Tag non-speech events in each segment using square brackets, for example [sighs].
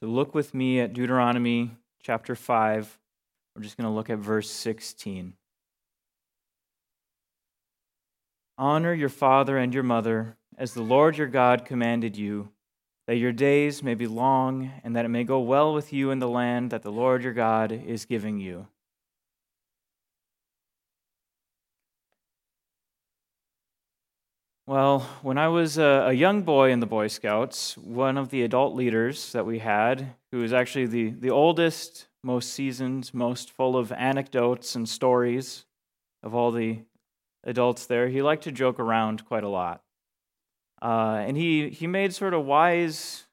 So look with me at Deuteronomy chapter 5. We're just going to look at verse 16. Honor your father and your mother, as the Lord your God commanded you, that your days may be long, and that it may go well with you in the land that the Lord your God is giving you. Well, when I was a, young boy in the Boy Scouts, one of the adult leaders that we had, who was actually the, the oldest, most seasoned, most full of anecdotes and stories of all the adults there, he liked to joke around quite a lot. Uh, and he, he made sort of wise,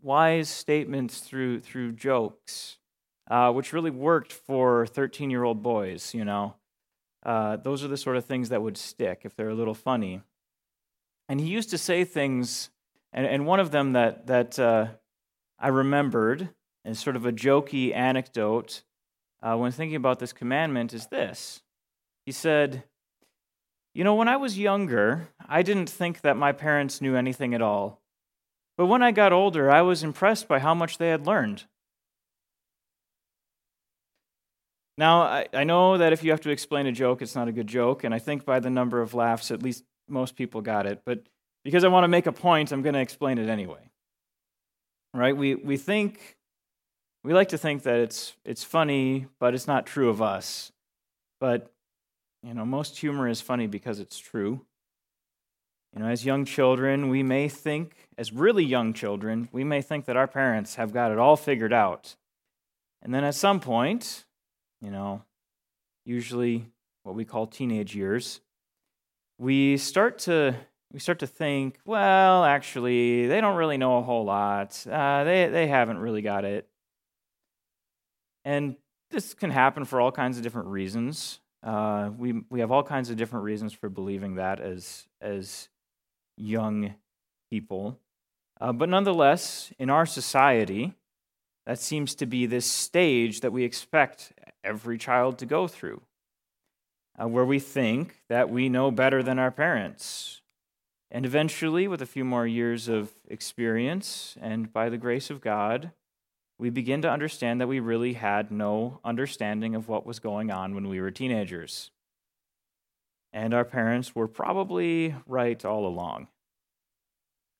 wise statements through, through jokes, uh, which really worked for 13 year old boys, you know. Uh, those are the sort of things that would stick if they're a little funny. And he used to say things, and, and one of them that, that uh, I remembered, and sort of a jokey anecdote uh, when thinking about this commandment, is this. He said, You know, when I was younger, I didn't think that my parents knew anything at all. But when I got older, I was impressed by how much they had learned. Now, I, I know that if you have to explain a joke, it's not a good joke, and I think by the number of laughs, at least most people got it, but because I want to make a point, I'm going to explain it anyway. Right? We, we think, we like to think that it's, it's funny, but it's not true of us. But, you know, most humor is funny because it's true. You know, as young children, we may think, as really young children, we may think that our parents have got it all figured out. And then at some point, you know, usually what we call teenage years, we start to we start to think, well, actually, they don't really know a whole lot. Uh, they they haven't really got it, and this can happen for all kinds of different reasons. Uh, we we have all kinds of different reasons for believing that as as young people, uh, but nonetheless, in our society, that seems to be this stage that we expect every child to go through uh, where we think that we know better than our parents. And eventually, with a few more years of experience and by the grace of God, we begin to understand that we really had no understanding of what was going on when we were teenagers. And our parents were probably right all along.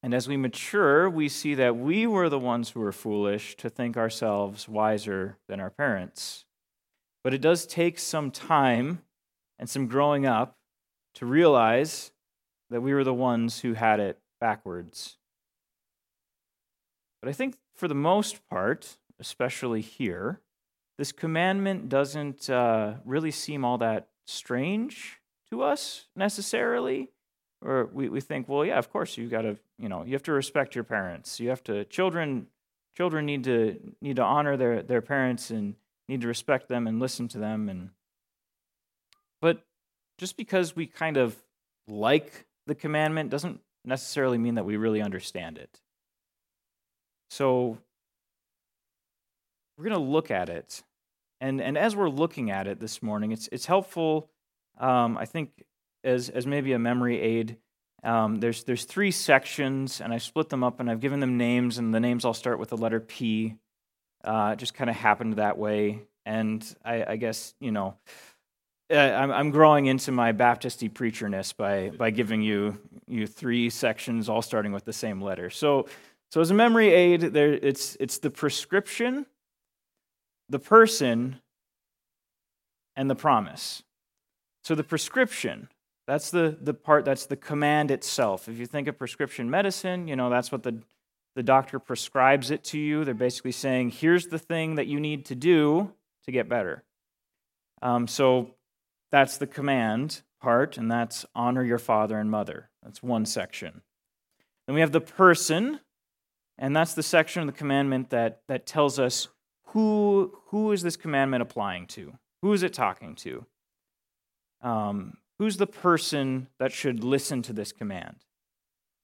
And as we mature, we see that we were the ones who were foolish to think ourselves wiser than our parents. But it does take some time and some growing up to realize that we were the ones who had it backwards. But I think for the most part, especially here, this commandment doesn't uh, really seem all that strange to us necessarily. Or we, we think, well, yeah, of course you've got to, you know, you have to respect your parents. You have to children children need to need to honor their, their parents and need to respect them and listen to them and but just because we kind of like the commandment doesn't necessarily mean that we really understand it. So we're going to look at it. And, and as we're looking at it this morning, it's, it's helpful, um, I think, as, as maybe a memory aid. Um, there's, there's three sections, and I split them up and I've given them names, and the names all start with the letter P. Uh, it just kind of happened that way. And I, I guess, you know, uh, I'm, I'm growing into my Baptisty preacherness by, by giving you, you three sections all starting with the same letter. So, so as a memory aid, there, it's, it's the prescription, the person, and the promise. So the prescription, that's the, the part that's the command itself. If you think of prescription medicine, you know, that's what the, the doctor prescribes it to you. They're basically saying, here's the thing that you need to do to get better. Um, so that's the command part, and that's honor your father and mother. That's one section. Then we have the person, and that's the section of the commandment that, that tells us who, who is this commandment applying to? Who is it talking to? Um, who's the person that should listen to this command?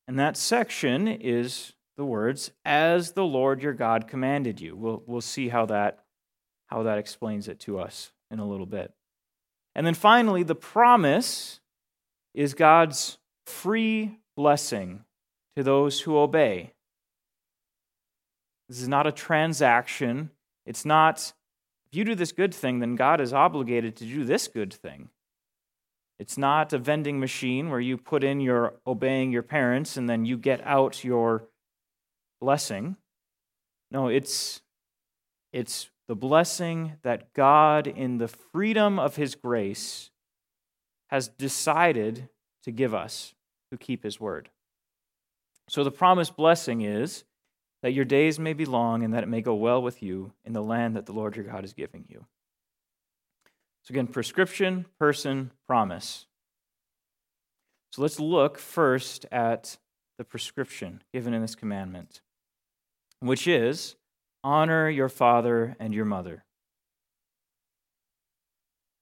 And that section is the words, as the Lord your God commanded you. We'll, we'll see how that, how that explains it to us in a little bit. And then finally, the promise is God's free blessing to those who obey. This is not a transaction. It's not, if you do this good thing, then God is obligated to do this good thing. It's not a vending machine where you put in your obeying your parents and then you get out your blessing. No, it's it's the blessing that God in the freedom of his grace has decided to give us who keep his word. So the promised blessing is that your days may be long and that it may go well with you in the land that the Lord your God is giving you. So, again, prescription, person, promise. So, let's look first at the prescription given in this commandment, which is honor your father and your mother.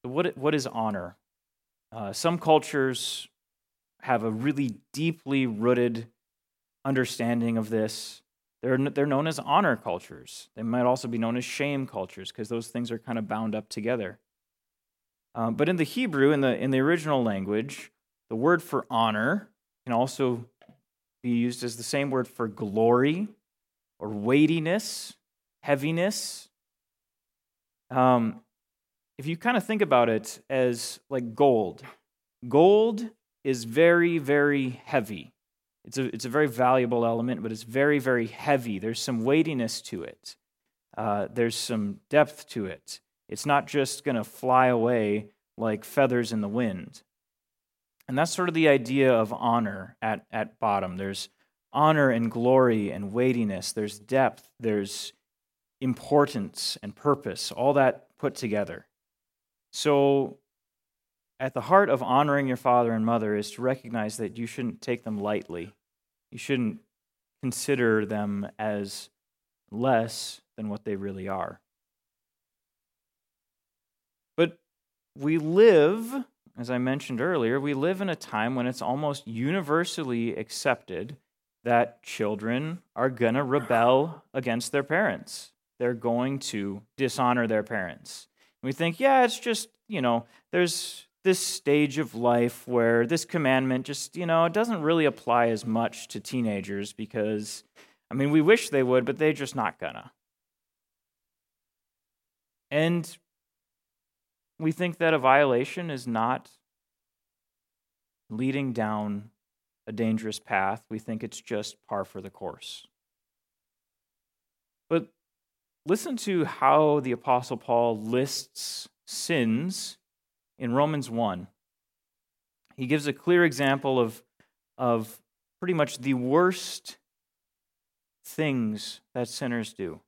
What, what is honor? Uh, some cultures have a really deeply rooted understanding of this. They're, they're known as honor cultures. They might also be known as shame cultures because those things are kind of bound up together. Um, but in the Hebrew, in the, in the original language, the word for honor can also be used as the same word for glory or weightiness, heaviness. Um, if you kind of think about it as like gold, gold is very, very heavy. It's a, it's a very valuable element, but it's very, very heavy. There's some weightiness to it, uh, there's some depth to it. It's not just going to fly away like feathers in the wind. And that's sort of the idea of honor at, at bottom. There's honor and glory and weightiness, there's depth, there's importance and purpose, all that put together. So, at the heart of honoring your father and mother is to recognize that you shouldn't take them lightly. You shouldn't consider them as less than what they really are. But we live, as I mentioned earlier, we live in a time when it's almost universally accepted that children are going to rebel [sighs] against their parents. They're going to dishonor their parents. And we think, yeah, it's just, you know, there's this stage of life where this commandment just, you know, it doesn't really apply as much to teenagers because, I mean, we wish they would, but they're just not gonna. And we think that a violation is not leading down a dangerous path. We think it's just par for the course. Listen to how the Apostle Paul lists sins in Romans 1. He gives a clear example of, of pretty much the worst things that sinners do.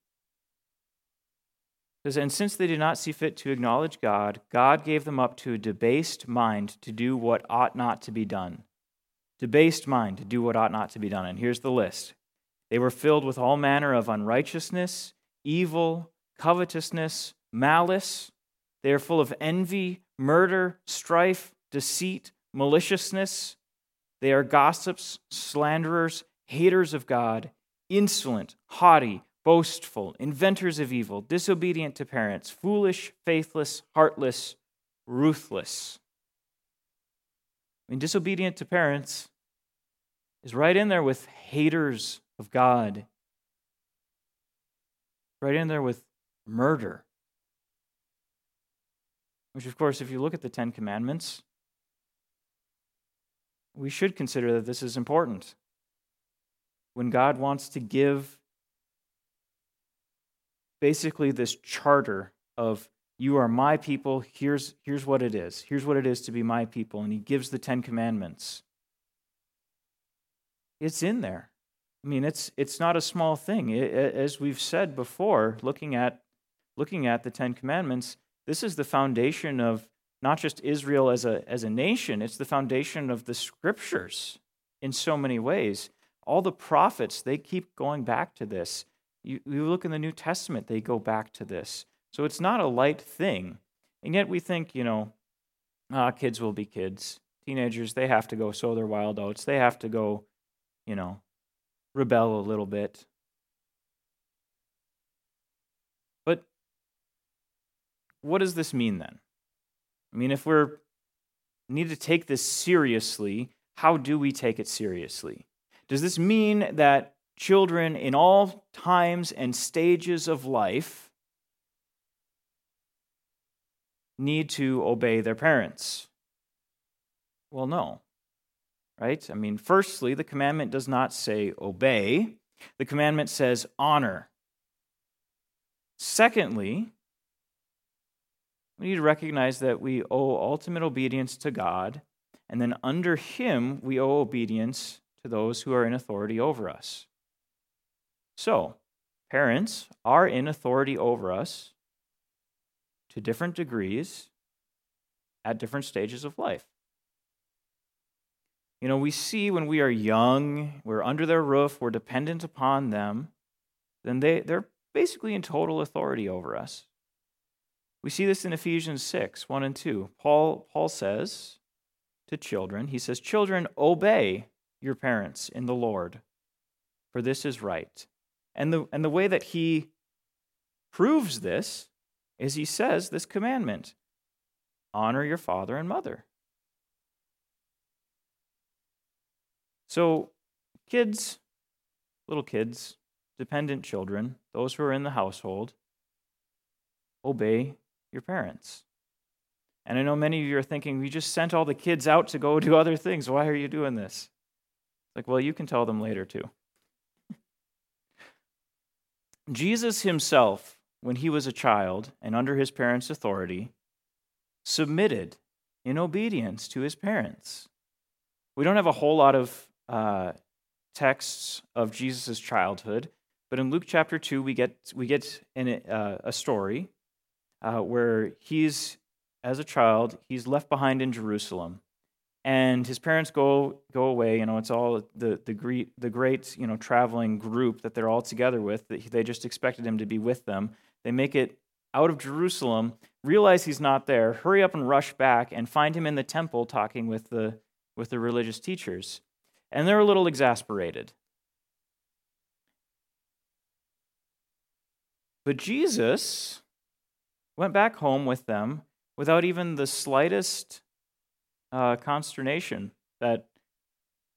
Says, and since they did not see fit to acknowledge God, God gave them up to a debased mind to do what ought not to be done. Debased mind to do what ought not to be done. And here's the list they were filled with all manner of unrighteousness, evil, covetousness, malice. They are full of envy, murder, strife, deceit, maliciousness. They are gossips, slanderers, haters of God, insolent, haughty, boastful, inventors of evil, disobedient to parents, foolish, faithless, heartless, ruthless. I mean, disobedient to parents is right in there with haters of God, right in there with murder. Which, of course, if you look at the Ten Commandments, we should consider that this is important. When God wants to give basically this charter of you are my people, here's, here's what it is. Here's what it is to be my people. And he gives the Ten Commandments. It's in there. I mean, it's, it's not a small thing. It, as we've said before, looking at, looking at the Ten Commandments, this is the foundation of not just Israel as a, as a nation, it's the foundation of the scriptures in so many ways. All the prophets, they keep going back to this. You, you look in the New Testament, they go back to this. So it's not a light thing. And yet we think, you know, ah, kids will be kids. Teenagers, they have to go sow their wild oats. They have to go, you know, rebel a little bit. But what does this mean then? I mean, if we're need to take this seriously, how do we take it seriously? Does this mean that children in all times and stages of life need to obey their parents. Well, no. Right? I mean, firstly, the commandment does not say obey, the commandment says honor. Secondly, we need to recognize that we owe ultimate obedience to God, and then under Him, we owe obedience to those who are in authority over us. So, parents are in authority over us to different degrees at different stages of life. You know, we see when we are young, we're under their roof, we're dependent upon them, then they, they're basically in total authority over us. We see this in Ephesians 6 1 and 2. Paul, Paul says to children, he says, Children, obey your parents in the Lord, for this is right. And the, and the way that he proves this is he says this commandment honor your father and mother. So, kids, little kids, dependent children, those who are in the household, obey your parents. And I know many of you are thinking, we just sent all the kids out to go do [laughs] other things. Why are you doing this? It's like, well, you can tell them later too. [laughs] Jesus himself, when he was a child and under his parents' authority, submitted in obedience to his parents. We don't have a whole lot of uh, texts of Jesus' childhood, but in Luke chapter 2, we get, we get in a, uh, a story uh, where he's, as a child, he's left behind in Jerusalem. And his parents go, go away. You know, it's all the, the, great, the great, you know, traveling group that they're all together with. They just expected him to be with them. They make it out of Jerusalem, realize he's not there, hurry up and rush back, and find him in the temple talking with the, with the religious teachers. And they're a little exasperated. But Jesus went back home with them without even the slightest uh, consternation that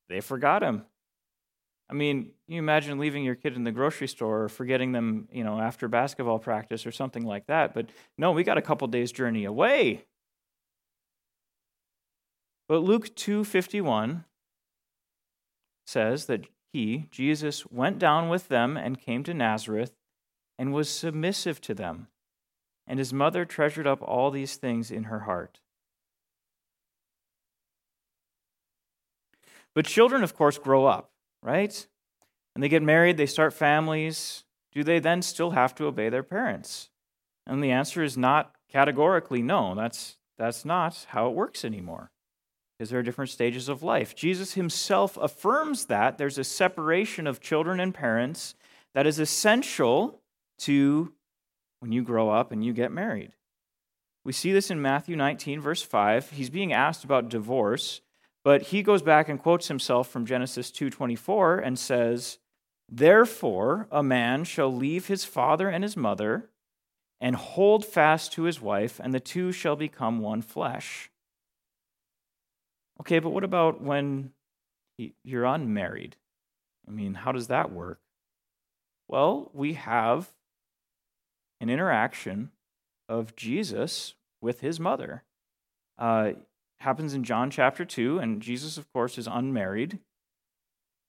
they forgot him. I mean, you imagine leaving your kid in the grocery store or forgetting them, you know, after basketball practice or something like that. But no, we got a couple days journey away. But Luke 2:51 says that he, Jesus, went down with them and came to Nazareth and was submissive to them. And his mother treasured up all these things in her heart. But children, of course, grow up, right? And they get married, they start families. Do they then still have to obey their parents? And the answer is not categorically no. That's, that's not how it works anymore because there are different stages of life. Jesus himself affirms that there's a separation of children and parents that is essential to when you grow up and you get married. We see this in Matthew 19, verse 5. He's being asked about divorce, but he goes back and quotes himself from Genesis 2:24 and says, "Therefore a man shall leave his father and his mother and hold fast to his wife, and the two shall become one flesh." Okay, but what about when you're unmarried? I mean, how does that work? Well, we have an interaction of Jesus with his mother. Uh, happens in John chapter 2, and Jesus, of course, is unmarried.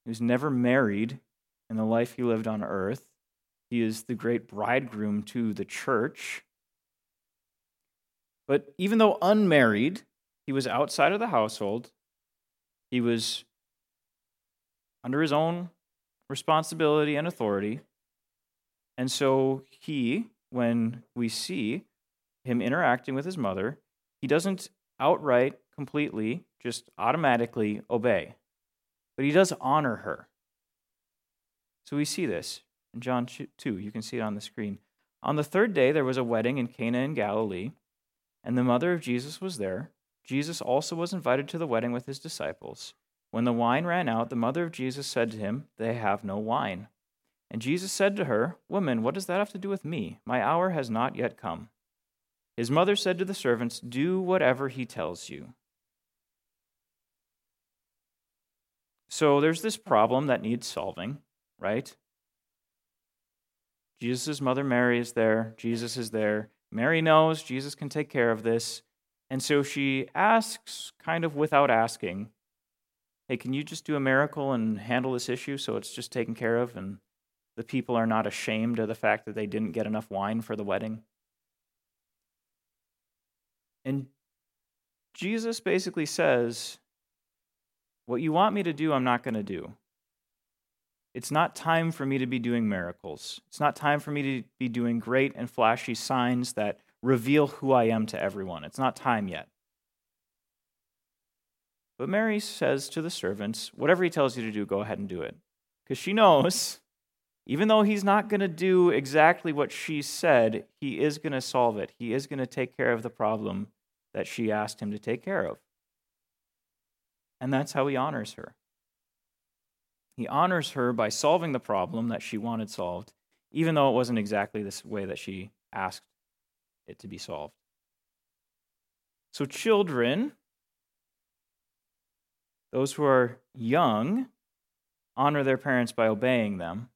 He was never married in the life he lived on earth. He is the great bridegroom to the church. But even though unmarried, he was outside of the household. He was under his own responsibility and authority. And so he when we see him interacting with his mother, he doesn't outright, completely, just automatically obey, but he does honor her. So we see this in John 2. You can see it on the screen. On the third day, there was a wedding in Cana in Galilee, and the mother of Jesus was there. Jesus also was invited to the wedding with his disciples. When the wine ran out, the mother of Jesus said to him, They have no wine. And Jesus said to her, Woman, what does that have to do with me? My hour has not yet come. His mother said to the servants, Do whatever he tells you. So there's this problem that needs solving. right? Jesus' mother Mary is there. Jesus is there. Mary knows Jesus can take care of this. And so she asks, kind of without asking, Hey, can you just do a miracle and handle this issue so it's just taken care of and the people are not ashamed of the fact that they didn't get enough wine for the wedding? And Jesus basically says, What you want me to do, I'm not going to do. It's not time for me to be doing miracles. It's not time for me to be doing great and flashy signs that reveal who I am to everyone. It's not time yet. But Mary says to the servants, Whatever he tells you to do, go ahead and do it. Because she knows, even though he's not going to do exactly what she said, he is going to solve it. He is going to take care of the problem that she asked him to take care of. And that's how he honors her. He honors her by solving the problem that she wanted solved, even though it wasn't exactly this way that she asked it to be solved. So, children, those who are young, honor their parents by obeying them.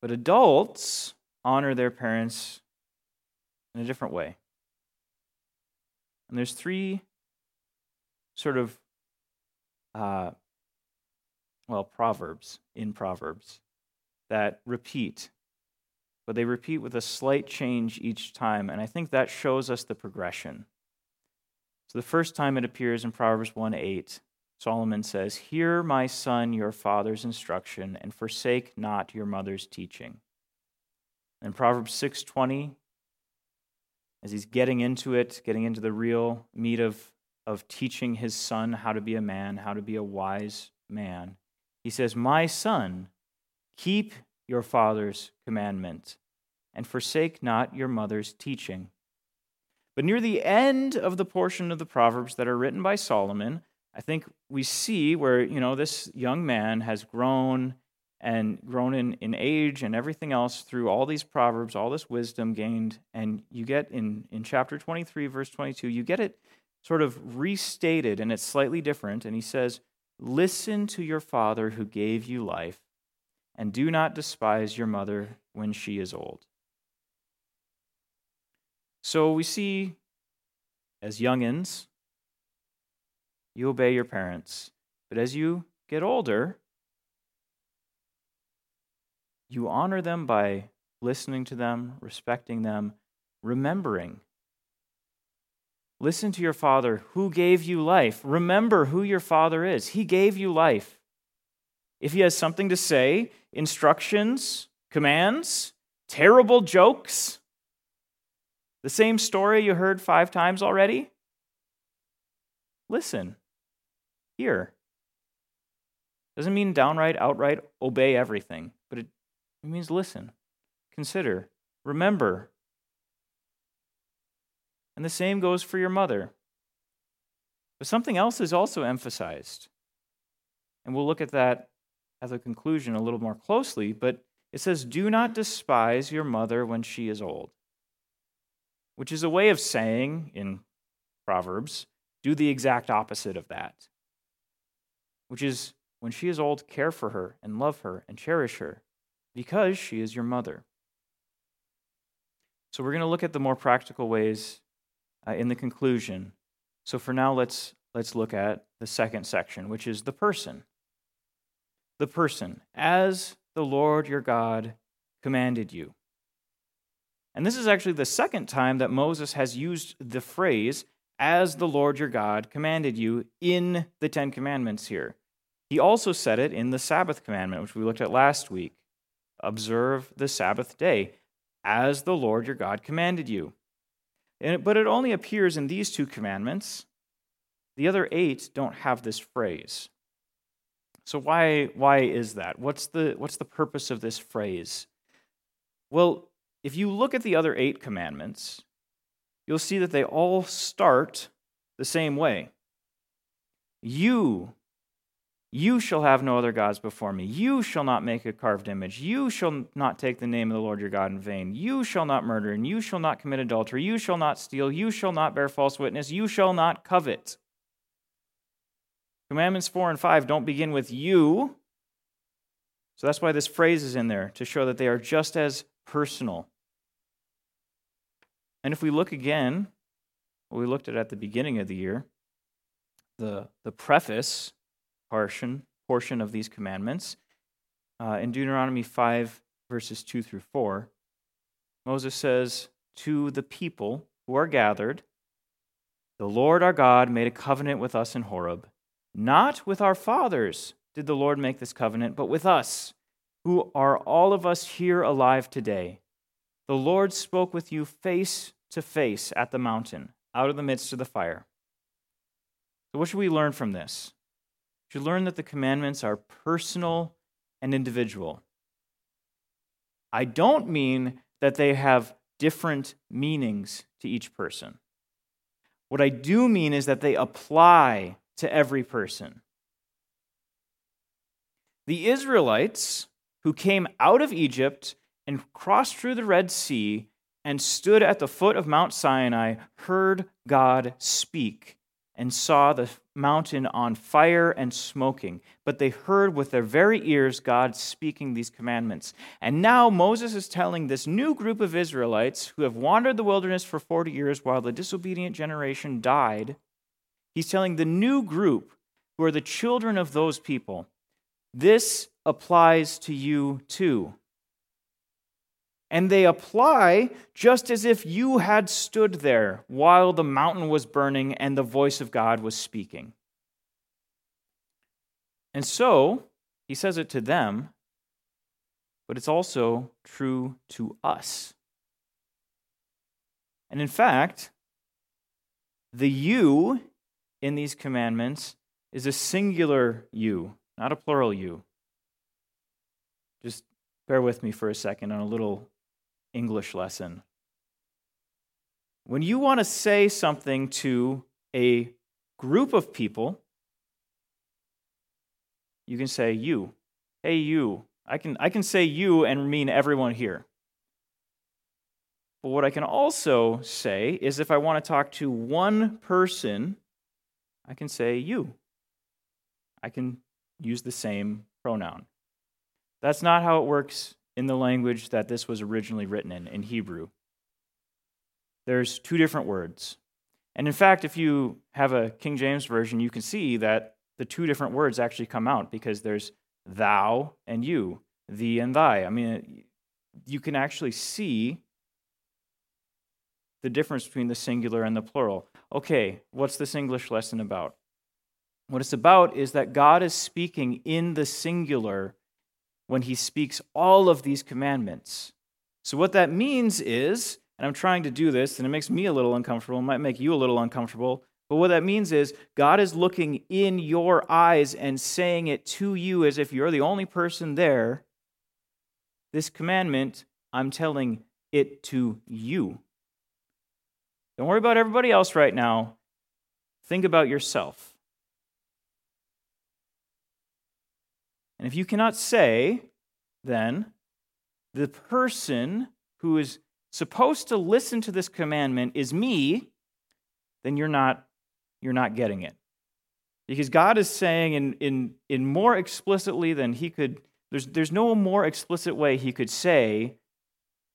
But adults honor their parents in a different way. And there's three sort of, uh, well, proverbs in Proverbs that repeat, but they repeat with a slight change each time. And I think that shows us the progression. So the first time it appears in Proverbs 1 8, Solomon says, Hear, my son, your father's instruction, and forsake not your mother's teaching. In Proverbs 6:20, as he's getting into it, getting into the real meat of, of teaching his son how to be a man, how to be a wise man, he says, My son, keep your father's commandment and forsake not your mother's teaching. But near the end of the portion of the Proverbs that are written by Solomon, I think we see where, you know, this young man has grown and grown in, in age and everything else through all these proverbs, all this wisdom gained. And you get in, in chapter 23, verse 22, you get it sort of restated and it's slightly different. And he says, Listen to your father who gave you life, and do not despise your mother when she is old. So we see as youngins, you obey your parents. But as you get older, you honor them by listening to them, respecting them, remembering. Listen to your father who gave you life. Remember who your father is. He gave you life. If he has something to say, instructions, commands, terrible jokes, the same story you heard five times already, listen, hear. Doesn't mean downright, outright obey everything, but it it means listen, consider, remember. And the same goes for your mother. But something else is also emphasized. And we'll look at that at a conclusion a little more closely, but it says, Do not despise your mother when she is old, which is a way of saying in Proverbs, do the exact opposite of that, which is when she is old, care for her and love her and cherish her because she is your mother. So we're going to look at the more practical ways uh, in the conclusion. So for now, let's, let's look at the second section, which is the person. The person, as the Lord your God commanded you. And this is actually the second time that Moses has used the phrase, as the Lord your God commanded you, in the Ten Commandments here. He also said it in the Sabbath commandment, which we looked at last week observe the Sabbath day as the Lord your God commanded you. but it only appears in these two commandments. The other eight don't have this phrase. So why, why is that? What's the, what's the purpose of this phrase? Well, if you look at the other eight commandments, you'll see that they all start the same way. You you shall have no other gods before me. You shall not make a carved image. You shall not take the name of the Lord your God in vain. You shall not murder, and you shall not commit adultery. You shall not steal. You shall not bear false witness. You shall not covet. Commandments 4 and 5 don't begin with you, So that's why this phrase is in there, to show that they are just as personal. And if we look again, what we looked at at the beginning of the year, the, the preface portion, portion of these commandments, uh, in Deuteronomy 5, verses 2 through 4, Moses says, To the people who are gathered, the Lord our God made a covenant with us in Horeb. Not with our fathers did the Lord make this covenant, but with us, who are all of us here alive today. The Lord spoke with you face to face at the mountain, out of the midst of the fire. So, what should we learn from this? We should learn that the commandments are personal and individual. I don't mean that they have different meanings to each person. What I do mean is that they apply to every person. The Israelites who came out of Egypt and crossed through the Red Sea and stood at the foot of Mount Sinai heard God speak and saw the mountain on fire and smoking. But they heard with their very ears God speaking these commandments. And now Moses is telling this new group of Israelites who have wandered the wilderness for 40 years while the disobedient generation died, he's telling the new group who are the children of those people, this applies to you too and they apply just as if you had stood there while the mountain was burning and the voice of God was speaking. And so, he says it to them, but it's also true to us. And in fact, the you in these commandments is a singular you, not a plural you. Just bear with me for a second on a little English lesson. When you want to say something to a group of people, you can say you. Hey, you. I can, I can say you and mean everyone here. But what I can also say is if I want to talk to one person, I can say you. I can use the same pronoun. That's not how it works in the language that this was originally written in, in Hebrew. There's two different words. And in fact, if you have a King James version, you can see that the two different words actually come out because there's thou and you, thee and thy. I mean, you can actually see the difference between the singular and the plural. Okay, what's this English lesson about? What it's about is that God is speaking in the singular when he speaks all of these commandments. So, what that means is, and I'm trying to do this, and it makes me a little uncomfortable, might make you a little uncomfortable, but what that means is God is looking in your eyes and saying it to you as if you're the only person there. This commandment, I'm telling it to you. Don't worry about everybody else right now. Think about yourself. And if you cannot say, then, the person who is supposed to listen to this commandment is me, then you're not, you're not getting it. Because God is saying in, in, in more explicitly than he could, there's, there's no more explicit way he could say,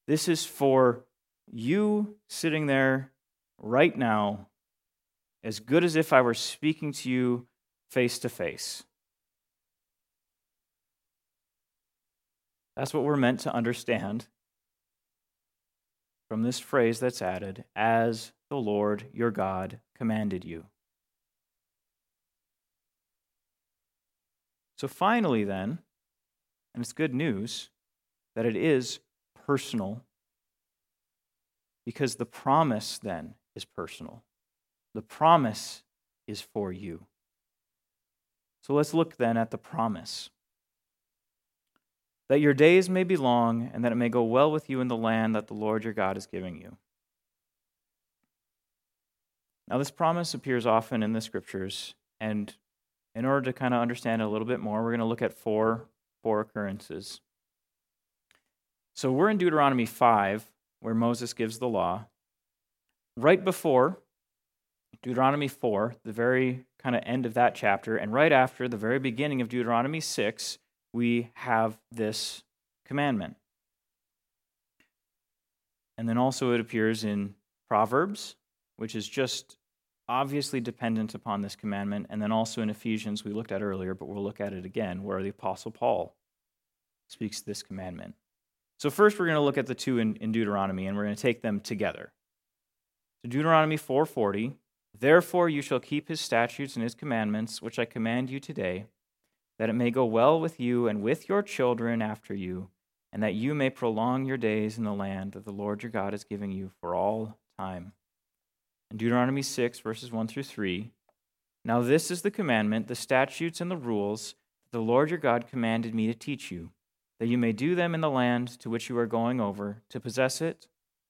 this is for you sitting there right now, as good as if I were speaking to you face to face. That's what we're meant to understand from this phrase that's added as the Lord your God commanded you. So, finally, then, and it's good news that it is personal because the promise then is personal. The promise is for you. So let's look then at the promise that your days may be long, and that it may go well with you in the land that the Lord your God is giving you. Now, this promise appears often in the scriptures, and in order to kind of understand it a little bit more, we're going to look at four, four occurrences. So, we're in Deuteronomy 5, where Moses gives the law. Right before Deuteronomy 4, the very kind of end of that chapter, and right after the very beginning of Deuteronomy 6, we have this commandment. And then also it appears in Proverbs, which is just obviously dependent upon this commandment. And then also in Ephesians, we looked at earlier, but we'll look at it again, where the Apostle Paul speaks this commandment. So, first, we're going to look at the two in, in Deuteronomy, and we're going to take them together. So, Deuteronomy 4:40, therefore you shall keep his statutes and his commandments, which I command you today, that it may go well with you and with your children after you, and that you may prolong your days in the land that the Lord your God is giving you for all time. In Deuteronomy 6, verses 1 through 3, now this is the commandment, the statutes, and the rules that the Lord your God commanded me to teach you, that you may do them in the land to which you are going over, to possess it,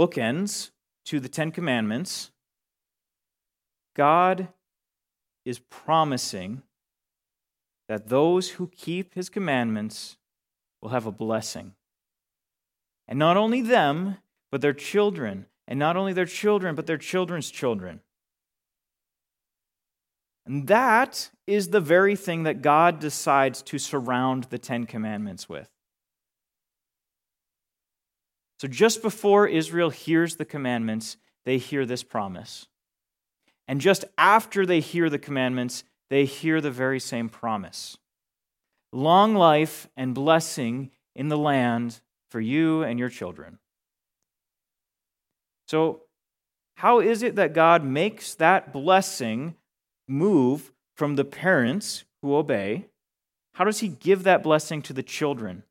bookends to the Ten Commandments, God is promising that those who keep his commandments will have a blessing. And not only them, but their children. And not only their children, but their children's children. And that is the very thing that God decides to surround the Ten Commandments with. So just before Israel hears the commandments, they hear this promise. And just after they hear the commandments, they hear the very same promise long life and blessing in the land for you and your children. So, how is it that God makes that blessing move from the parents who obey? How does He give that blessing to the children?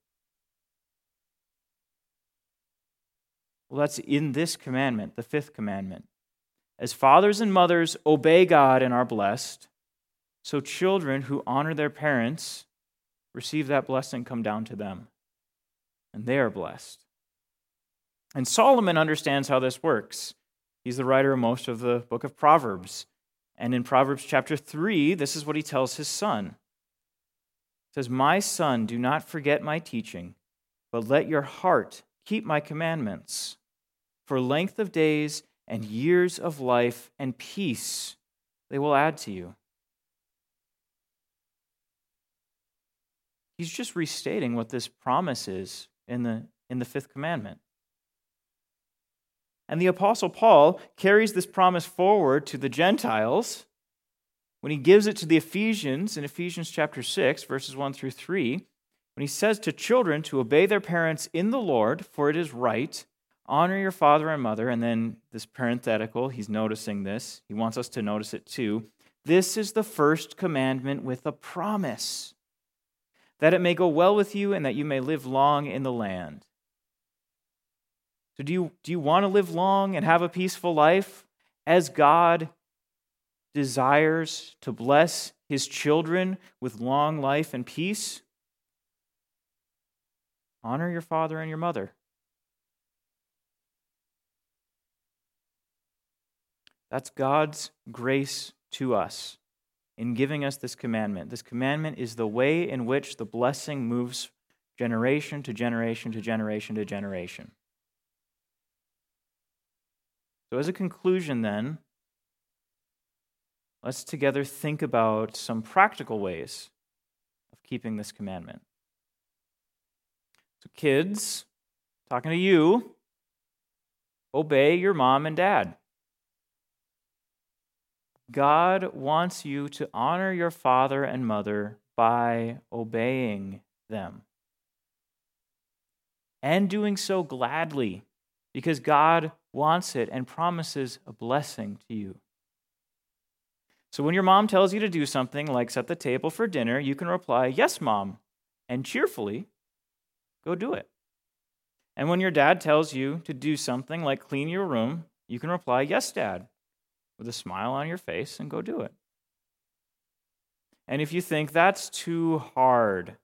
Well, that's in this commandment, the fifth commandment. As fathers and mothers obey God and are blessed, so children who honor their parents receive that blessing come down to them. And they are blessed. And Solomon understands how this works. He's the writer of most of the book of Proverbs. And in Proverbs chapter 3, this is what he tells his son. He says, My son, do not forget my teaching, but let your heart keep my commandments. For length of days and years of life and peace they will add to you. He's just restating what this promise is in the, in the fifth commandment. And the Apostle Paul carries this promise forward to the Gentiles when he gives it to the Ephesians in Ephesians chapter 6, verses 1 through 3, when he says to children to obey their parents in the Lord, for it is right, honor your father and mother. And then this parenthetical, he's noticing this. He wants us to notice it too. This is the first commandment with a promise that it may go well with you and that you may live long in the land. So, do you, do you want to live long and have a peaceful life as God desires to bless his children with long life and peace? Honor your father and your mother. That's God's grace to us in giving us this commandment. This commandment is the way in which the blessing moves generation to generation to generation to generation. So, as a conclusion, then, let's together think about some practical ways of keeping this commandment. So, kids, talking to you, obey your mom and dad. God wants you to honor your father and mother by obeying them. And doing so gladly, because God wants it and promises a blessing to you. So when your mom tells you to do something like set the table for dinner, you can reply, Yes, mom, and cheerfully go do it. And when your dad tells you to do something like clean your room, you can reply, Yes, dad, with a smile on your face and go do it. And if you think that's too hard,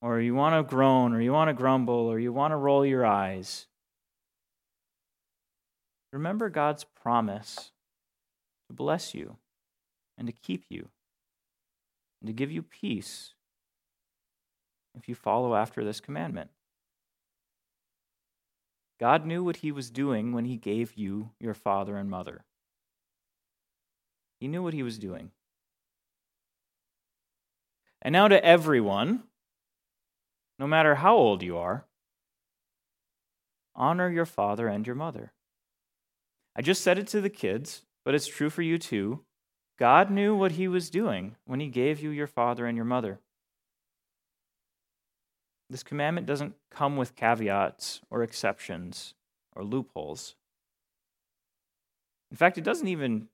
or you want to groan, or you want to grumble, or you want to roll your eyes, remember God's promise to bless you and to keep you and to give you peace if you follow after this commandment. God knew what he was doing when he gave you your father and mother. He knew what he was doing. And now to everyone, no matter how old you are, honor your father and your mother. I just said it to the kids, but it's true for you too. God knew what he was doing when he gave you your father and your mother. This commandment doesn't come with caveats or exceptions or loopholes. In fact, it doesn't even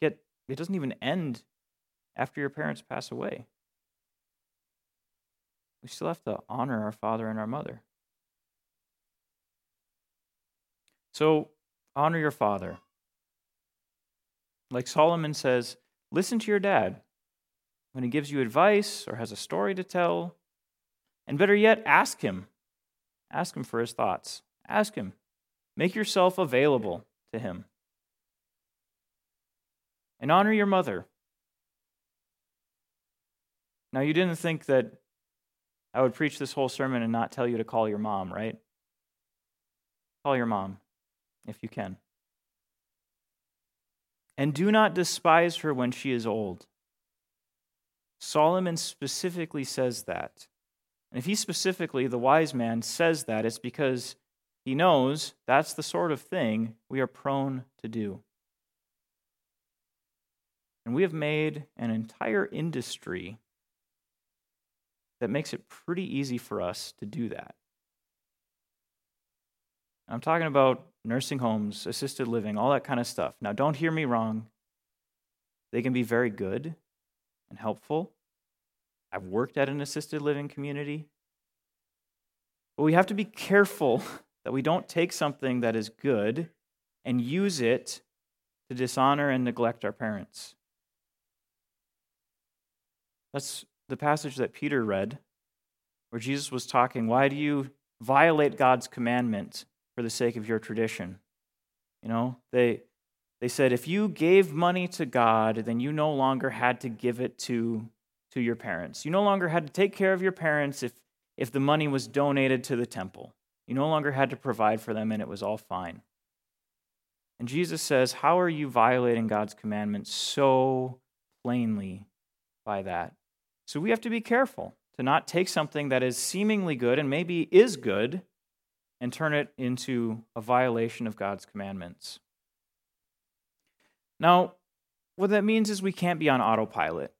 get it doesn't even end after your parents pass away. We still have to honor our father and our mother. So, honor your father. Like Solomon says, listen to your dad when he gives you advice or has a story to tell. And better yet, ask him. Ask him for his thoughts. Ask him. Make yourself available to him. And honor your mother. Now, you didn't think that I would preach this whole sermon and not tell you to call your mom, right? Call your mom if you can. And do not despise her when she is old. Solomon specifically says that. And if he specifically, the wise man, says that, it's because he knows that's the sort of thing we are prone to do. And we have made an entire industry that makes it pretty easy for us to do that. I'm talking about nursing homes, assisted living, all that kind of stuff. Now, don't hear me wrong. They can be very good and helpful. I've worked at an assisted living community. But we have to be careful [laughs] that we don't take something that is good and use it to dishonor and neglect our parents. That's the passage that Peter read, where Jesus was talking. Why do you violate God's commandment for the sake of your tradition. You know, they, they said if you gave money to God, then you no longer had to give it to, to your parents. You no longer had to take care of your parents if, if the money was donated to the temple. You no longer had to provide for them, and it was all fine. And Jesus says, How are you violating God's commandments so plainly by that? So we have to be careful to not take something that is seemingly good and maybe is good and turn it into a violation of God's commandments. Now, what that means is we can't be on autopilot.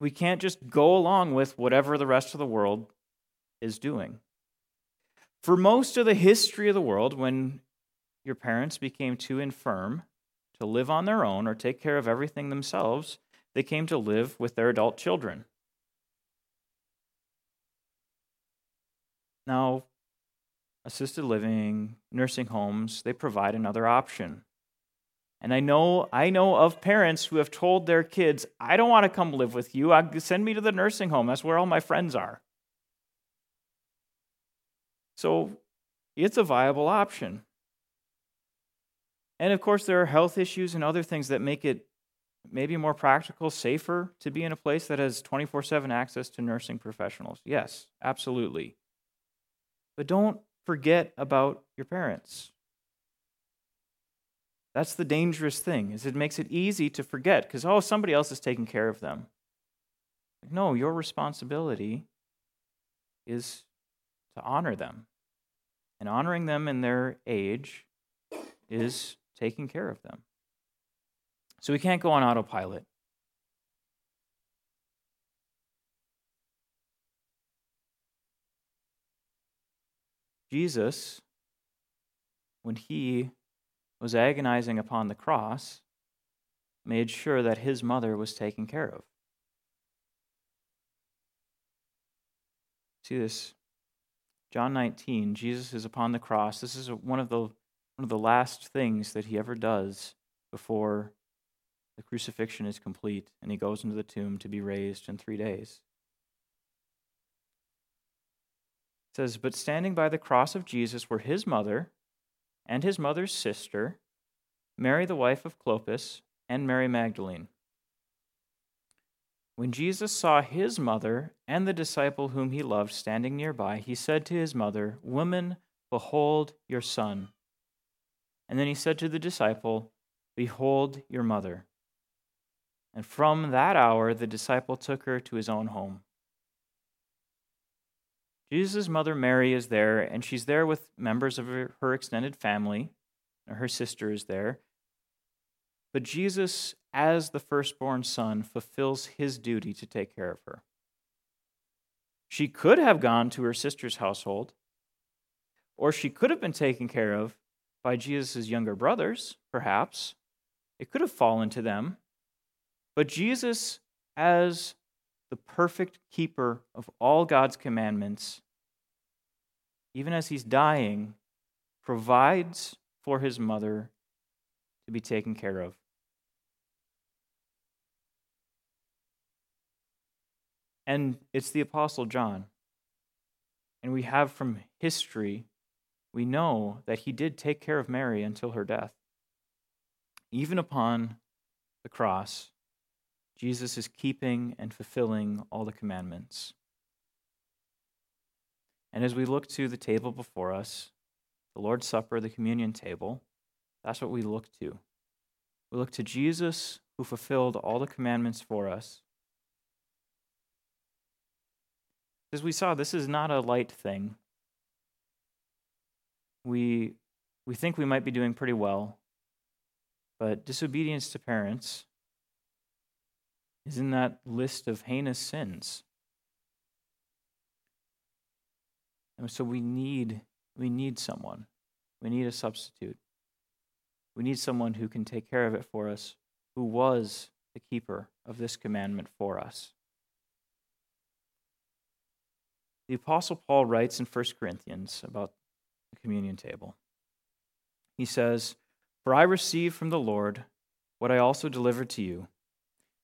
We can't just go along with whatever the rest of the world is doing. For most of the history of the world, when your parents became too infirm to live on their own or take care of everything themselves, they came to live with their adult children. Now, assisted living, nursing homes, they provide another option. And I know I know of parents who have told their kids, "I don't want to come live with you. Send me to the nursing home. That's where all my friends are." So, it's a viable option. And of course, there are health issues and other things that make it maybe more practical, safer to be in a place that has 24 7 access to nursing professionals. Yes, absolutely. But don't forget about your parents. That's the dangerous thing, is it makes it easy to forget because oh, somebody else is taking care of them. No, your responsibility is to honor them. And honoring them in their age is taking care of them. So we can't go on autopilot. Jesus, when he was agonizing upon the cross, made sure that his mother was taken care of. See this? John 19, Jesus is upon the cross. This is one of the one of the last things that he ever does before the crucifixion is complete and he goes into the tomb to be raised in three days. It says, But standing by the cross of Jesus were his mother and his mother's sister, Mary, the wife of Clopas, and Mary Magdalene. When Jesus saw his mother and the disciple whom he loved standing nearby, he said to his mother, Woman, behold your son. And then he said to the disciple, Behold your mother. And from that hour, the disciple took her to his own home. Jesus' mother Mary is there, and she's there with members of her, extended family. Her sister is there. But Jesus, as the firstborn son, fulfills his duty to take care of her. She could have gone to her sister's household, or she could have been taken care of by Jesus' younger brothers, perhaps. It could have fallen to them. But Jesus, as the perfect keeper of all God's commandments, even as he's dying, provides for his mother to be taken care of. And it's the Apostle John. And we have from history, we know that he did take care of Mary until her death. Even upon the cross, Jesus is keeping and fulfilling all the commandments. And as we look to the table before us, the Lord's Supper, the communion table, that's what we look to. We look to Jesus who fulfilled all the commandments for us As we saw, this is not a light thing. We, we think we might be doing pretty well, but disobedience to parents is in that list of heinous sins. And so we need, we need someone. We need a substitute. We need someone who can take care of it for us, who was the keeper of this commandment for us. The Apostle Paul writes in 1 Corinthians about the communion table. He says, For I received from the Lord what I also delivered to you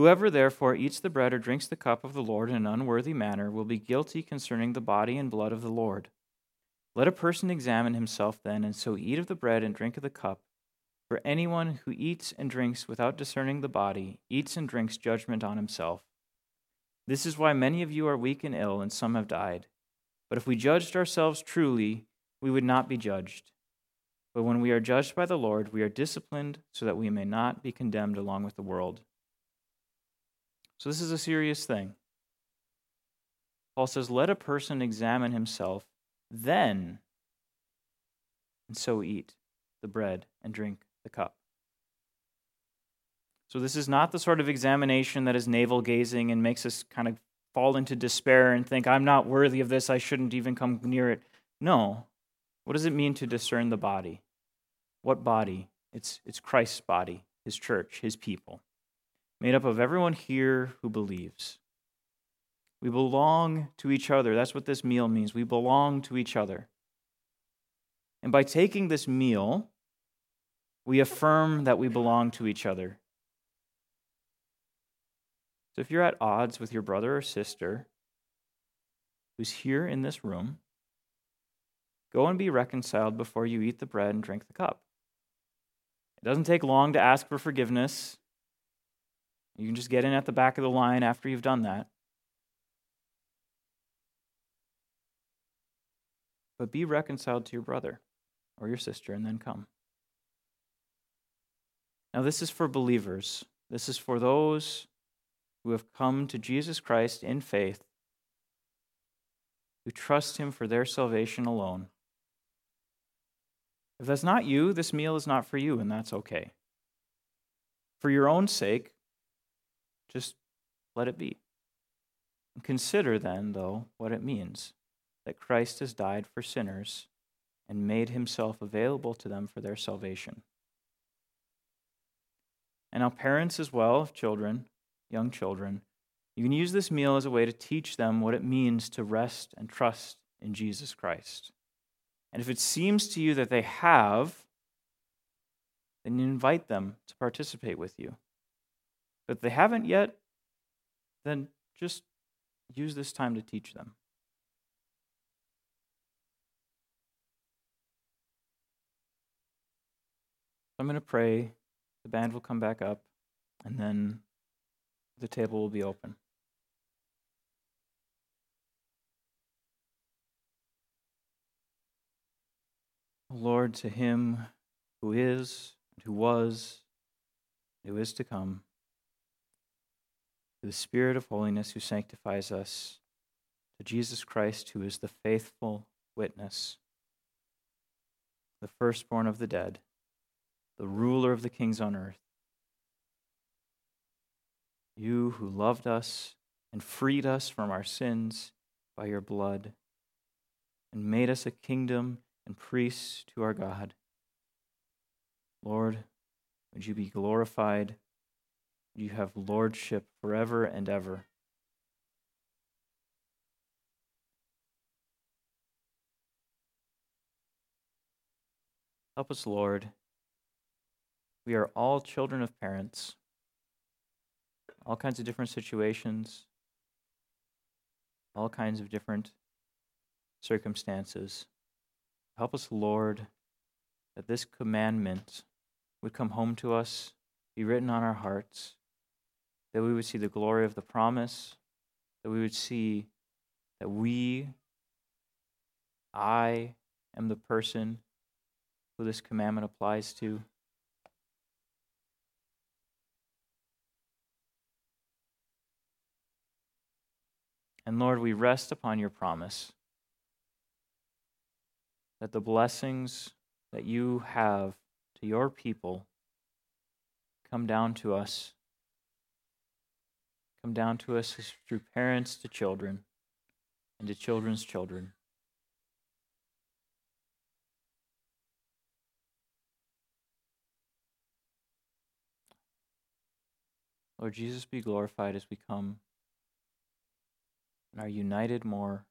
Whoever therefore eats the bread or drinks the cup of the Lord in an unworthy manner will be guilty concerning the body and blood of the Lord. Let a person examine himself then, and so eat of the bread and drink of the cup. For anyone who eats and drinks without discerning the body eats and drinks judgment on himself. This is why many of you are weak and ill, and some have died. But if we judged ourselves truly, we would not be judged. But when we are judged by the Lord, we are disciplined so that we may not be condemned along with the world. So this is a serious thing. Paul says, Let a person examine himself, then, and so eat the bread and drink the cup. So, this is not the sort of examination that is navel gazing and makes us kind of fall into despair and think, I'm not worthy of this, I shouldn't even come near it. No. What does it mean to discern the body? What body? It's, it's Christ's body, his church, his people, made up of everyone here who believes. We belong to each other. That's what this meal means. We belong to each other. And by taking this meal, we affirm that we belong to each other. So if you're at odds with your brother or sister who's here in this room, go and be reconciled before you eat the bread and drink the cup. It doesn't take long to ask for forgiveness. You can just get in at the back of the line after you've done that. But be reconciled to your brother or your sister and then come. Now, this is for believers. This is for those who have come to Jesus Christ in faith, who trust Him for their salvation alone. If that's not you, this meal is not for you, and that's okay. For your own sake, just let it be. Consider then, though, what it means that Christ has died for sinners and made himself available to them for their salvation. And now, parents as well, children, young children, you can use this meal as a way to teach them what it means to rest and trust in Jesus Christ. And if it seems to you that they have, then you invite them to participate with you. If they haven't yet, then just use this time to teach them. I'm going to pray. The band will come back up, and then the table will be open. Lord, to him who is, and who was, who is to come, to the Spirit of holiness who sanctifies us, to Jesus Christ, who is the faithful witness, the firstborn of the dead, the ruler of the kings on earth. You who loved us and freed us from our sins by your blood, and made us a kingdom and priests to our God. Lord, would you be glorified? You have lordship forever and ever? Help us, Lord. We are all children of parents, all kinds of different situations, all kinds of different circumstances. Help us, Lord, that this commandment would come home to us, be written on our hearts, that we would see the glory of the promise, that we would see that we, I, am the person who this commandment applies to. And Lord, we rest upon your promise that the blessings that you have to your people come down to us. Come down to us through parents to children and to children's children. Lord Jesus, be glorified as we come and are united more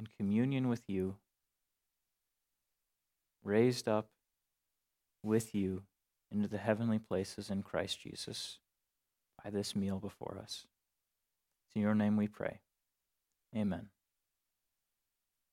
in communion with you raised up with you into the heavenly places in Christ Jesus by this meal before us. It's in your name we pray. Amen.